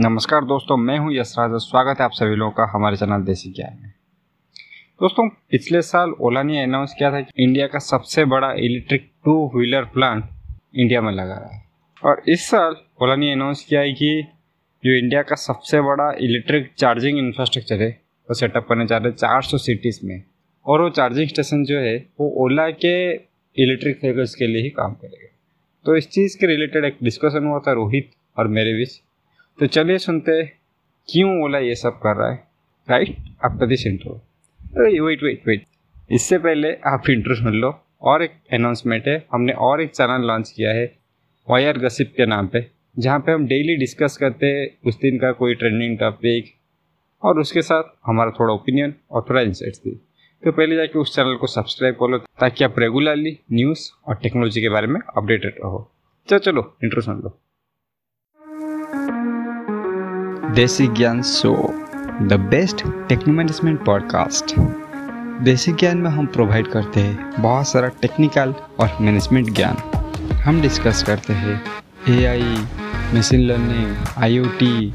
नमस्कार दोस्तों, मैं हूँ यशराज स्वागत है आप सभी लोगों का हमारे चैनल देसी क्या है। दोस्तों, पिछले साल ओला ने अनाउंस किया था कि इंडिया का सबसे बड़ा electric two wheeler plant India में लगा रहा है। और इस साल ओला ने अनाउंस किया है कि जो इंडिया का सबसे बड़ा इलेक्ट्रिक चार्जिंग इंफ्रास्ट्रक्चर है, वो सेटअप करने जा रहे हैं चार सौ सिटीज़ में। और वो चार्जिंग स्टेशन जो है, वो ओला के इलेक्ट्रिक व्हीकल्स के लिए ही काम करेगा। तो इस चीज़ के रिलेटेड एक डिस्कशन हुआ था रोहित और मेरे बीच। तो चलिए सुनते क्यों ओला ये सब कर रहा है? Right after this intro wait wait wait इससे पहले आप इंट्रो सुन लो। और एक अनाउंसमेंट है, हमने और एक चैनल लॉन्च किया है वायर गसिप के नाम पे, जहाँ पे हम डेली डिस्कस करते हैं, उस दिन का कोई ट्रेंडिंग टॉपिक और उसके साथ हमारा थोड़ा ओपिनियन और थोड़ा इंसाइट्स भी। तो पहले जाके उस चैनल को सब्सक्राइब कर लो, ताकि आप रेगुलरली न्यूज़ और टेक्नोलॉजी के बारे में अपडेटेड रहो। चलो चलो intro soon low. Desi Gyan show the best techno management podcast Desi Gyan में हम प्रोवाइड करते हैं बहुत सारा टेक्निकल और मैनेजमेंट ज्ञान। हम डिस्कस करते हैं एआई मशीन लर्निंग आईओटी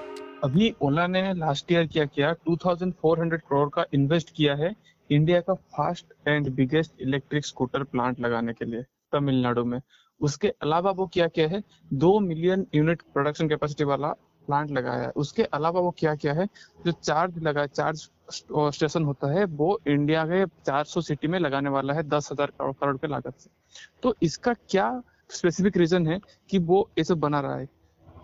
अभी ओला ने लास्ट ईयर क्या किया? 2400 करोड़ का इन्वेस्ट किया है इंडिया का fast and biggest electric scooter plant लगाने के लिए तमिलनाडु में। उसके अलावा वो क्या क्या है? दो मिलियन यूनिट प्रोडक्शन कैपेसिटी वाला प्लांट लगाया है। उसके अलावा वो क्या क्या है? जो चार्ज लगा चार्ज स्टेशन होता है, वो इंडिया के 400 सिटी में लगाने वाला है दस हज़ार करोड़ के लागत से। तो इसका क्या स्पेसिफिक रीजन है कि वो ये सब बना रहा है?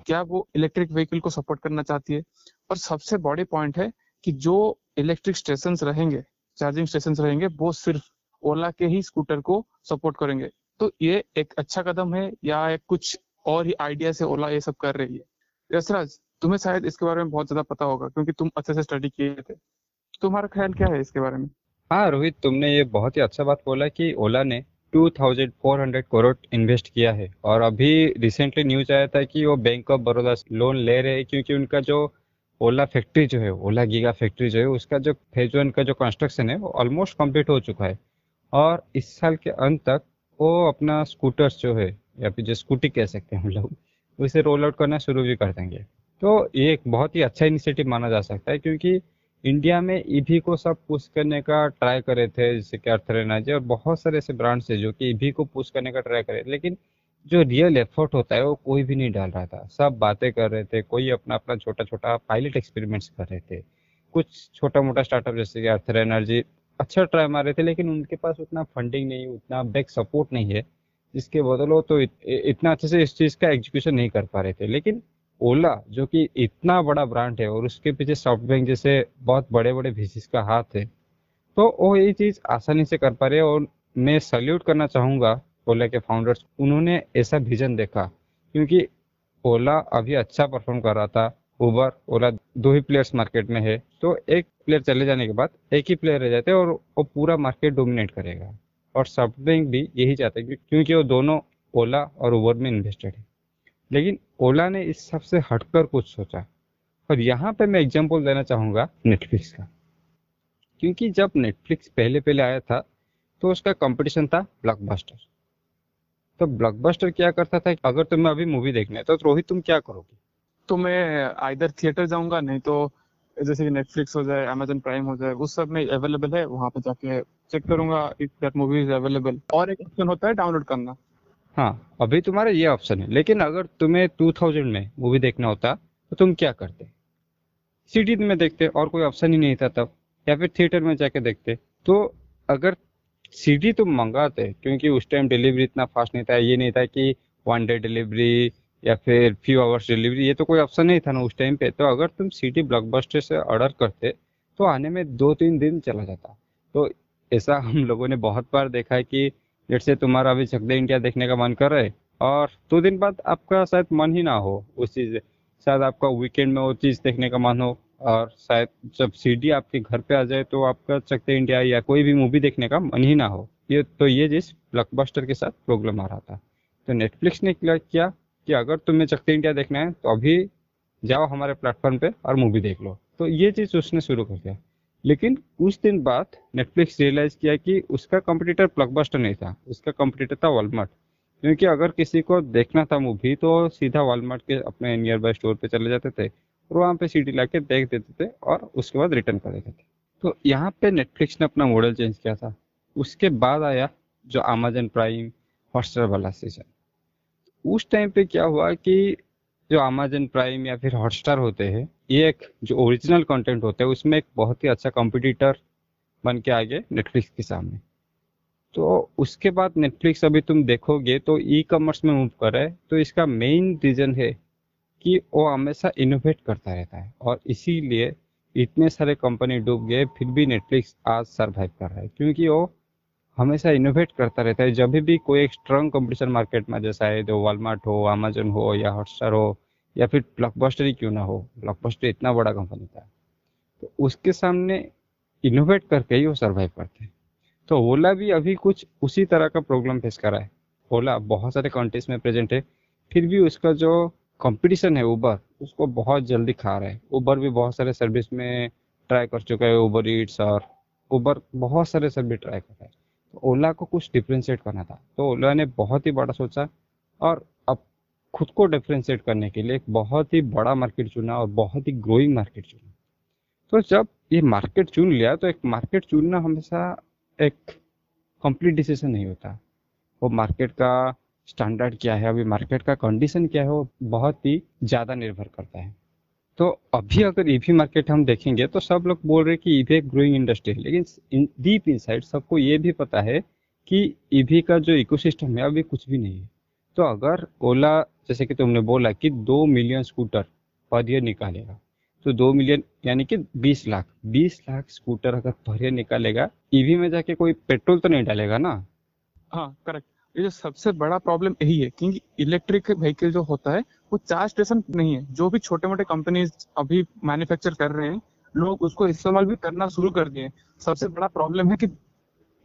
क्या वो इलेक्ट्रिक व्हीकल को सपोर्ट करना चाहती है? और सबसे बड़ी पॉइंट है कि जो इलेक्ट्रिक स्टेशन रहेंगे चार्जिंग स्टेशन रहेंगे, वो सिर्फ़ ओला के ही स्कूटर को सपोर्ट करेंगे। तो ये एक अच्छा कदम है, या एक कुछ और ही आइडिया से ओला ये सब कर रही है? यशराज, तुम्हें शायद इसके बारे में बहुत ज़्यादा पता होगा, क्योंकि तुम अच्छे से स्टडी किए थे। तुम्हारा ख्याल क्या है इसके बारे में? हाँ रोहित, तुमने ये बहुत ही अच्छा बात बोला कि ओला ने 2400 करोड़ इन्वेस्ट किया है। और अभी रिसेंटली न्यूज़ आया था कि वो बैंक ऑफ़ बड़ौदा लोन ले रहे हैं, क्योंकि उनका जो ओला फैक्ट्री जो है ओला गीगा फैक्ट्री जो है, उसका जो फ़ेज़ वन का जो कंस्ट्रक्शन है, वो ऑलमोस्ट कंप्लीट हो चुका है। और इस साल के अंत तक वो अपना स्कूटर्स जो है, या फिर जो स्कूटी कह सकते हैं हम लोग, उसे रोल आउट करना शुरू भी कर देंगे। तो ये एक बहुत ही अच्छा इनिशिएटिव माना जा सकता है, क्योंकि इंडिया में ईवी को सब पुश करने का ट्राई करे थे जैसे कि एनर्जी और बहुत सारे ऐसे ब्रांड्स है जो कि ईवी को पुश करने का ट्राई करे। लेकिन जो रियल एफर्ट होता है वो कोई भी नहीं डाल रहा था। सब बातें कर रहे थे कोई अपना अपना छोटा छोटा पायलट एक्सपेरिमेंट्स कर रहे थे। कुछ छोटा मोटा स्टार्टअप जैसे कि अर्थर एनर्जी अच्छा ट्राई मार रहे थे लेकिन उनके पास उतना फंडिंग नहीं उतना बैक सपोर्ट नहीं है जिसके बदलो तो इत, इतना अच्छे से इस चीज़ का एग्जीक्यूशन नहीं कर पा रहे थे। लेकिन ओला, जो कि इतना बड़ा ब्रांड है और उसके पीछे सॉफ्ट बैंक जैसे बहुत बड़े बड़े वीसीस का हाथ है तो वो ये चीज़ आसानी से कर पा रहे और मैं सल्यूट करना चाहूँगा ओला के फाउंडर्स उन्होंने ऐसा विजन देखा, क्योंकि ओला अभी अच्छा परफॉर्म कर रहा था उबर ओला दो ही प्लेयर्स मार्केट में है तो एक प्लेयर चले जाने के बाद एक ही प्लेयर रह जाते हैं और वो पूरा मार्केट डोमिनेट करेगा। और सॉफ्ट बैंक भी यही चाहते हैं क्योंकि वो दोनों ओला और उबर में इन्वेस्टेड है। लेकिन ओला ने इस सबसे हटकर कुछ सोचा। और यहाँ पे मैं एग्जांपल देना चाहूँगा नेटफ्लिक्स का। क्योंकि जब नेटफ्लिक्स पहले पहले आया था तो उसका कंपटीशन था ब्लॉकबस्टर तो ब्लॉकबस्टर क्या करता था अगर तुम्हें अभी मूवी देखना है तो रोहित तुम क्या करोगे? तो मैं आइधर थिएटर जाऊँगा, नहीं तो जैसे कि नेटफ्लिक्स हो जाए अमेजन प्राइम हो जाए, उस सब में अवेलेबल है, वहाँ पे जाके चेक करूँगा if that movie is available और एक ऑप्शन होता है डाउनलोड करना। हाँ अभी तुम्हारा ये ऑप्शन है। लेकिन अगर तुम्हें 2000 में मूवी देखना होता तो तुम क्या करते? सिटी में देखते, और कोई ऑप्शन ही नहीं था तब। या फिर थिएटर में जाके देखते। तो अगर सीडी तुम मंगाते, क्योंकि उस टाइम डिलीवरी इतना फास्ट नहीं था, ये नहीं था कि वन डे डिलीवरी या फिर फ्यू आवर्स डिलीवरी ये तो कोई ऑप्शन नहीं था ना उस टाइम पे। तो अगर तुम सिटी ब्लॉकबस्टर से ऑर्डर करते तो आने में दो तीन दिन चला जाता। तो ऐसा हम लोगों ने बहुत बार देखा है कि जैसे तुम्हारा अभी चक इंडिया देखने का मन कर रहे और दो दिन बाद आपका शायद मन ही ना हो उस चीज़ शायद आपका वीकेंड में वो चीज़ देखने का मन हो, और शायद जब सीडी आपके घर पे आ जाए तो आपका चकते इंडिया या कोई भी मूवी देखने का मन ही ना हो। ये तो ये चीज़ ब्लॉकबस्टर के साथ प्रॉब्लम आ रहा था। तो नेटफ्लिक्स ने क्या किया कि अगर तुम्हें चकते इंडिया देखना है तो अभी जाओ हमारे प्लेटफॉर्म पे और मूवी देख लो। तो ये चीज़ उसने शुरू कर दिया। लेकिन कुछ दिन बाद नेटफ्लिक्स रियलाइज़ किया कि उसका कंपटीटर ब्लॉकबस्टर नहीं था, उसका कंपटीटर था वॉलमार्ट क्योंकि अगर किसी को देखना था मूवी तो सीधा वॉलमार्ट के अपने नियर बाय स्टोर पे चले जाते थे और वहाँ पे सीडी ला के देख देते थे और उसके बाद रिटर्न कर देते थे। तो यहाँ पे नेटफ्लिक्स ने अपना मॉडल चेंज किया था। उसके बाद आया जो अमेजन प्राइम हॉटस्टार वाला सीज़न उस टाइम पे क्या हुआ कि जो अमेजन प्राइम या फिर हॉटस्टार होते हैं ये एक जो ओरिजिनल कंटेंट होते हैं, उसमें एक बहुत ही अच्छा कॉम्पिटिटर बन के आ गए नेटफ्लिक्स के सामने। तो उसके बाद नेटफ्लिक्स अभी तुम देखोगे तो ई कॉमर्स में मूव कर रहा है। तो इसका मेन रीजन है कि वो हमेशा इनोवेट करता रहता है और इसीलिए इतने सारे कंपनी डूब गए, फिर भी नेटफ्लिक्स आज सरवाइव कर रहा है। क्योंकि वो हमेशा इनोवेट करता रहता है। जब भी कोई एक स्ट्रॉन्ग कंपटीशन मार्केट में जैसा है जो वॉलमार्ट हो अमेजन हो या हॉटस्टार हो या फिर ब्लॉकबस्टर ही क्यों ना हो? ब्लॉकबस्टर इतना बड़ा कंपनी था। तो उसके सामने इनोवेट करके ही वो सर्वाइव करते हैं। तो ओला भी अभी कुछ उसी तरह का प्रॉब्लम फेस कर रहा है। ओला बहुत सारे कंट्रीज़ में प्रेजेंट है। फिर भी उसका जो कंपटीशन है उबर उसको बहुत जल्दी खा रहा है। उबर भी बहुत सारे सर्विस में ट्राई कर चुका है उबर ईट्स और उबर बहुत सारे सर्विस ट्राई कर रहा है। तो ओला को कुछ डिफ्रेंशिएट करना था। तो ओला ने बहुत ही बड़ा सोचा और खुद को डिफ्रेंशिएट करने के लिए एक बहुत ही बड़ा मार्केट चुना और बहुत ही ग्रोइंग मार्केट चुना। तो जब ये मार्केट चुन लिया तो एक मार्केट चुनना हमेशा एक कंप्लीट डिसीज़न नहीं होता। वो मार्केट का स्टैंडर्ड क्या है, अभी मार्केट का कंडीशन क्या है, वो बहुत ही ज़्यादा निर्भर करता है। तो अभी अगर ईवी मार्केट हम देखेंगे तो सब लोग बोल रहे हैं कि ईवी एक ग्रोइंग इंडस्ट्री है, लेकिन डीप इनसाइड सबको ये भी पता है कि ईवी का जो इकोसिस्टम है, अभी कुछ भी नहीं है। तो अगर ओला, जैसे कि तुमने बोला कि दो मिलियन स्कूटर पर ईयर निकालेगा तो दो मिलियन यानी कि बीस लाख बीस लाख स्कूटर अगर पर ईयर निकालेगा ईवी में जाके कोई पेट्रोल तो नहीं डालेगा ना? हाँ करेक्ट ये जो सबसे बड़ा प्रॉब्लम यही है, क्योंकि इलेक्ट्रिक व्हीकल जो होता है, वो चार्ज स्टेशन नहीं है। जो भी छोटे मोटे कंपनीज़ अभी मैन्युफैक्चर कर रहे हैं, लोग उसको इस्तेमाल भी करना शुरू कर दिए सबसे बड़ा प्रॉब्लम है कि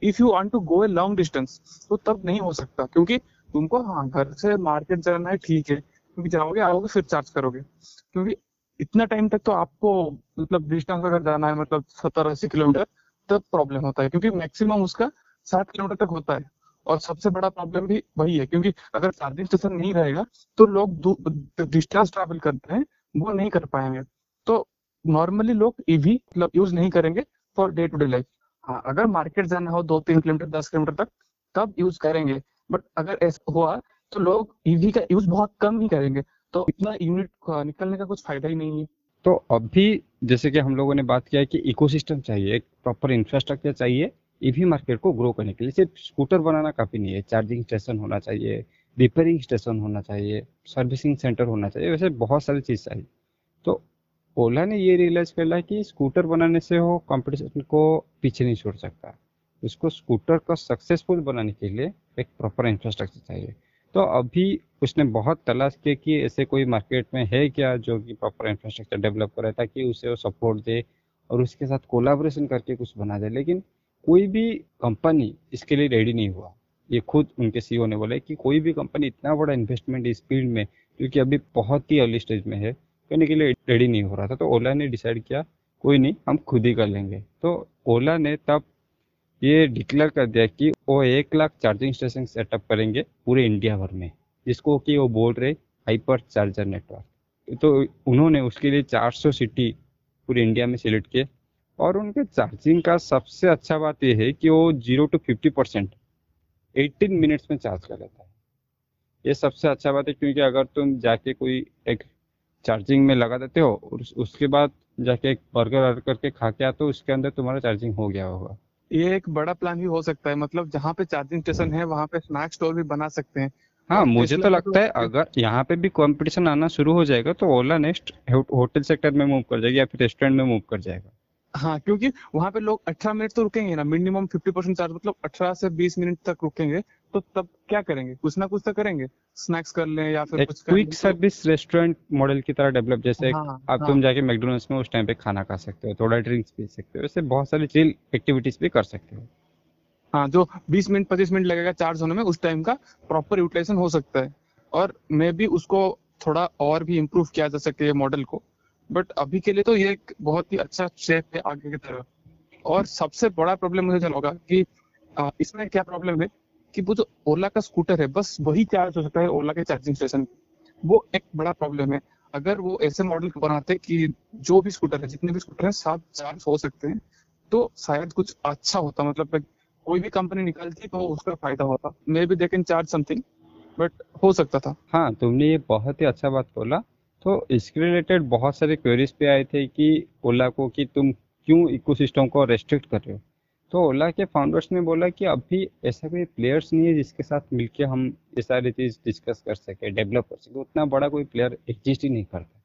if you want to go a long distance तो तब नहीं हो सकता, क्योंकि तुमको हाँ घर से मार्केट जाना है, ठीक है। क्योंकि जाओगे, आओगे, फिर चार्ज करोगे। क्योंकि इतना टाइम तक तो आपको मतलब डिस्टेंस अगर जाना है मतलब सत्तर, अस्सी किलोमीटर, तब प्रॉब्लम होता है। क्योंकि मैक्सिमम उसका साठ किलोमीटर तक होता है। और सबसे बड़ा प्रॉब्लम भी वही है, क्योंकि अगर चार्जिंग स्टेशन नहीं रहेगा तो लोग डिस्टेंस ट्रैवल करते हैं, वो नहीं कर पाएँगे। तो नॉर्मली लोग ईवी मतलब यूज़ नहीं करेंगे for day to day life हाँ अगर मार्केट जाना हो दो, तीन किलोमीटर, दस किलोमीटर तक, तब यूज़ करेंगे। बट अगर ऐसा हुआ तो लोग ईवी का यूज़ बहुत कम ही करेंगे। तो इतना यूनिट निकलने का कुछ फ़ायदा ही नहीं है। तो अभी जैसे कि हम लोगों ने बात किया है कि इकोसिस्टम चाहिए, एक प्रॉपर इंफ्रास्ट्रक्चर चाहिए ईवी मार्केट को ग्रो करने के लिए। सिर्फ़ स्कूटर बनाना काफ़ी नहीं है चार्जिंग स्टेशन होना चाहिए रिपेयरिंग स्टेशन होना चाहिए सर्विसिंग सेंटर होना चाहिए, वैसे बहुत सारी चीज़ चाहिए। तो ओला ने ये रियलाइज़ कर लिया कि स्कूटर बनाने से वो कंपटीशन को पीछे नहीं छोड़ सकता। उसको स्कूटर को सक्सेसफुल बनाने के लिए एक प्रॉपर इंफ्रास्ट्रक्चर चाहिए। तो अभी उसने बहुत तलाश किया कि ऐसे कोई मार्केट में है क्या जो कि प्रॉपर इंफ्रास्ट्रक्चर डेवलप करे ताकि उसे वो सपोर्ट दे और उसके साथ कोलाबोरेशन करके कुछ बना दे। लेकिन कोई भी कंपनी इसके लिए रेडी नहीं हुआ। ये खुद उनके सीईओ ने बोला कि कोई भी कंपनी इतना बड़ा इन्वेस्टमेंट इस फ़ील्ड में, क्योंकि अभी बहुत ही अर्ली स्टेज में है, करने के लिए रेडी नहीं हो रहा था। तो ओला ने डिसाइड किया, कोई नहीं, हम खुद ही कर लेंगे। तो ओला ने तब ये डिक्लेयर कर दिया कि वो एक लाख चार्जिंग स्टेशन सेटअप करेंगे पूरे इंडिया भर में, जिसको कि वो बोल रहे हाइपर चार्जर नेटवर्क। तो उन्होंने उसके लिए 400 सिटी पूरे इंडिया में सिलेक्ट किए। और उनके चार्जिंग का सबसे अच्छा बात यह है कि वो zero to fifty percent eighteen minutes में चार्ज कर लेता है। ये सबसे अच्छा बात है क्योंकि अगर तुम जाके कोई एक चार्जिंग में लगा देते हो, और उसके बाद जाके एक बर्गर करके खा के आते हो, उसके अंदर तुम्हारा चार्जिंग हो गया होगा। ये एक बड़ा प्लान भी हो सकता है मतलब जहाँ पे चार्जिंग स्टेशन है वहाँ पे स्नैक स्टोर भी बना सकते हैं। हाँ मुझे तो लगता है अगर यहाँ पे भी कंपटीशन आना शुरू हो जाएगा तो ओला नेक्स्ट होटल सेक्टर में मूव कर जाएगी या फिर रेस्टोरेंट में मूव कर जाएगा। हाँ क्योंकि वहाँ पे लोग 18 मिनट तो रुकेंगे ना मिनिमम 50 परसेंट चार्ज मतलब 18 से 20 मिनट तक रुकेंगे। तो तब क्या करेंगे? कुछ ना कुछ तो करेंगे। स्नैक्स कर लें या फिर एक कुछ क्विक सर्विस रेस्टोरेंट मॉडल की तरह डेवलप जैसे हाँ अब हाँ। तुम जाके मैकडोनल्ड्स में उस टाइम पे खाना खा सकते हो थोड़ा ड्रिंक्स पी सकते हो ऐसे बहुत सारी चिल एक्टिविटीज़ भी कर सकते हो। हाँ जो 20 मिनट 25 मिनट लगेगा चार्ज होने में उस टाइम का प्रॉपर यूटिलाइजेशन हो सकता है। और मे भी उसको थोड़ा और भी इम्प्रूव किया जा सके मॉडल को। बट अभी के लिए तो ये एक बहुत ही अच्छा स्टेप है आगे की तरफ़। और सबसे बड़ा प्रॉब्लम मुझे चल होगा कि इसमें क्या प्रॉब्लम है? कि वो जो ओला का स्कूटर है, बस वही चार्ज हो सकता है ओला के चार्जिंग स्टेशन वो एक बड़ा प्रॉब्लम है। अगर वो ऐसे मॉडल बनाते कि जो भी स्कूटर है, जितने भी स्कूटर है सब चार्ज हो सकते हैं तो शायद कुछ अच्छा होता। मतलब कोई भी कंपनी निकालती तो उसका फ़ायदा होता। Maybe they can charge something but हो सकता था। हाँ तुमने ये बहुत ही अच्छा बात बोला। तो इसके रिलेटेड बहुत सारे क्वेरीज पे आए थे कि ओला को कि तुम क्यों इकोसिस्टम को रेस्ट्रिक्ट कर रहे हो? तो ओला के फाउंडर्स ने बोला कि अभी ऐसा कोई प्लेयर्स नहीं है जिसके साथ मिलके हम ये सारी चीज़ डिस्कस कर सके डेवलप कर सके उतना बड़ा कोई प्लेयर एग्जिस्ट ही नहीं करता।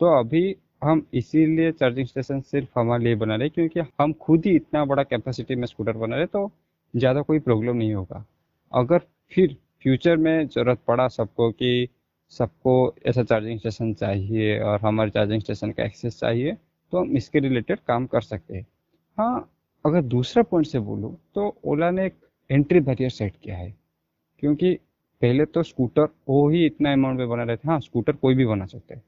तो अभी हम इसीलिए चार्जिंग स्टेशन सिर्फ़ हमारे लिए बना रहे क्योंकि हम खुद ही इतना बड़ा कैपेसिटी में स्कूटर बना रहे तो ज़्यादा कोई प्रॉब्लम नहीं होगा। अगर फिर फ्यूचर में ज़रूरत पड़ा सबको कि सबको ऐसा चार्जिंग स्टेशन चाहिए और हमारे चार्जिंग स्टेशन का एक्सेस चाहिए तो हम इसके रिलेटेड काम कर सकते हैं। हाँ अगर दूसरा पॉइंट से बोलूँ तो ओला ने एक एंट्री बैरियर सेट किया है। क्योंकि पहले तो स्कूटर वो ही इतना अमाउंट में बना रहे थे हाँ स्कूटर कोई भी बना सकता है।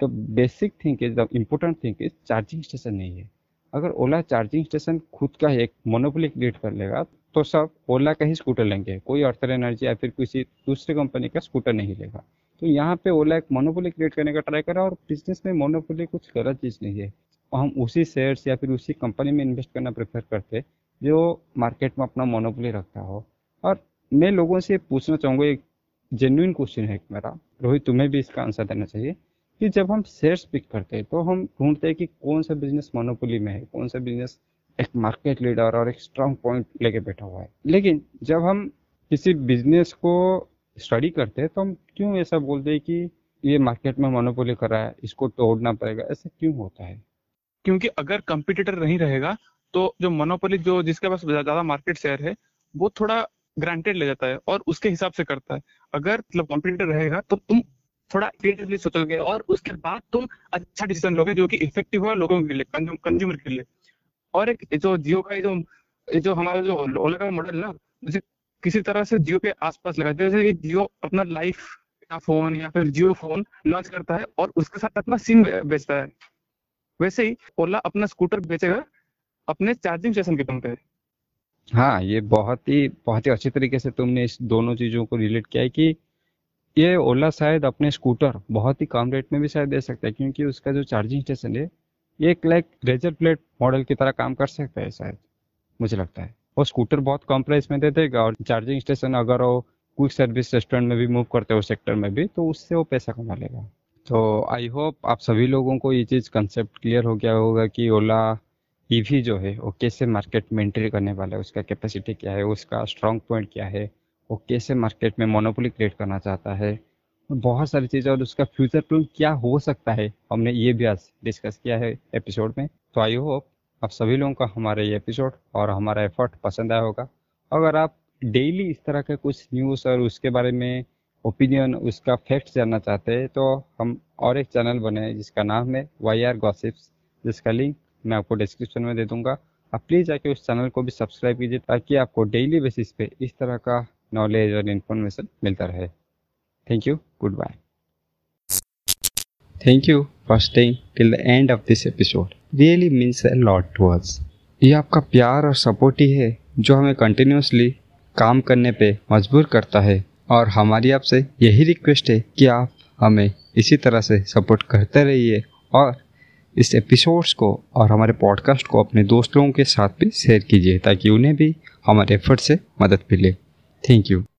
तो basic thing is the important thing is charging station नहीं है। अगर ओला चार्जिंग स्टेशन खुद का एक मोनोपोली क्रिएट कर लेगा तो सब ओला का ही स्कूटर लेंगे। कोई अर्थर एनर्जी या फिर किसी दूसरे कंपनी का स्कूटर नहीं लेगा। तो यहाँ पे ओला एक मोनोपोली क्रिएट करने का ट्राई करा और बिज़नेस में मोनोपोली कुछ गलत चीज़ नहीं है। हम उसी शेयर्स या फिर उसी कंपनी में इन्वेस्ट करना प्रेफर करते जो मार्केट में अपना मोनोपोली रखता हो। और मैं लोगों से पूछना चाहूँगा, एक जेन्युइन क्वेश्चन है मेरा। रोहित, तुम्हें भी इसका आंसर देना चाहिए कि जब हम शेयर्स पिक करते हैं तो हम ढूंढते हैं कि कौन सा बिज़नेस मोनोपोली में है, कौन सा बिज़नेस एक मार्केट लीडर और एक स्ट्रांग पॉइंट लेके बैठा हुआ है। लेकिन जब हम किसी बिज़नेस को स्टडी करते हैं तो हम क्यों ऐसा बोलते हैं कि ये मार्केट में मोनोपोली कर रहा है, इसको तोड़ना पड़ेगा, ऐसा क्यों होता है? क्योंकि अगर कंपटीटर नहीं रहेगा तो जो मोनोपोली जो जिसके पास ज़्यादा मार्केट शेयर है, वो थोड़ा ग्रांटेड ले जाता है और उसके हिसाब से करता है। अगर मतलब कंपटीटर रहेगा तो तुम थोड़ा सोचोगे और उसके बाद तुम अच्छा डिसीज़न लोगे जो कि इफ़ेक्टिव हो लोगों के लिए कंज्यूमर के लिए। और एक जो जियो का जो जो हमारा जो ओला का मॉडल ना मुझे किसी तरह से जियो के आसपास लगा जैसे कि जियो अपना लाइफ का फ़ोन या फिर जियो फ़ोन लॉन्च करता है और उसके साथ अपना सिम बेचता है। वैसे ही ओला अपना स्कूटर बेचेगा अपने चार्जिंग स्टेशन के दम पे। हाँ ये बहुत ही बहुत ही अच्छी तरीके से तुमने इस दोनों चीज़ों को रिलेट किया है कि ये ओला शायद अपने स्कूटर बहुत ही कम रेट में भी शायद दे सकता है, क्योंकि उसका जो चार्जिंग स्टेशन है, ये एक लाइक रेजर प्लेट मॉडल की तरह काम कर सकता है शायद, मुझे लगता है। और स्कूटर बहुत कम प्राइस में दे देगा और चार्जिंग स्टेशन अगर वो क्विक सर्विस रेस्टोरेंट में भी मूव करते हो सेक्टर में भी तो उससे वो पैसा कमा लेगा। तो आई होप आप सभी लोगों को ये चीज़ कंसेप्ट क्लियर हो गया होगा कि ओला ईवी जो है, वो कैसे मार्केट में एंट्री करने वाला है, उसका कैपेसिटी क्या है, उसका स्ट्रॉन्ग पॉइंट क्या है, वो कैसे मार्केट में मोनोपोली क्रिएट करना चाहता है, बहुत सारी चीज़ें और उसका फ्यूचर प्लान क्या हो सकता है, हमने ये भी आज डिस्कस किया है एपिसोड में। तो आई होप आप सभी लोगों का हमारा ये एपिसोड और हमारा एफर्ट पसंद आया होगा। अगर आप डेली इस तरह के कुछ न्यूज़ और उसके बारे में ओपिनियन उसका फैक्ट जानना चाहते हैं तो हम और एक चैनल बने जिसका नाम है वाई आर गॉसिप्स जिसका लिंक मैं आपको डिस्क्रिप्शन में दे दूँगा। आप प्लीज़ जाके उस चैनल को भी सब्सक्राइब कीजिए, ताकि आपको डेली बेसिस पे इस तरह का नॉलेज और इन्फॉर्मेशन मिलता रहे। Thank you goodbye Thank you for staying till the end of this episode. Really means a lot to us. ये आपका प्यार और सपोर्ट ही है, जो हमें कंटिन्यूसली काम करने पे मजबूर करता है। और हमारी आपसे यही रिक्वेस्ट है कि आप हमें इसी तरह से सपोर्ट करते रहिए और इस एपिसोड्स को और हमारे पॉडकास्ट को अपने दोस्त लोगों के साथ भी शेयर कीजिए ताकि उन्हें भी हमारे एफर्ट से मदद मिले। Thank you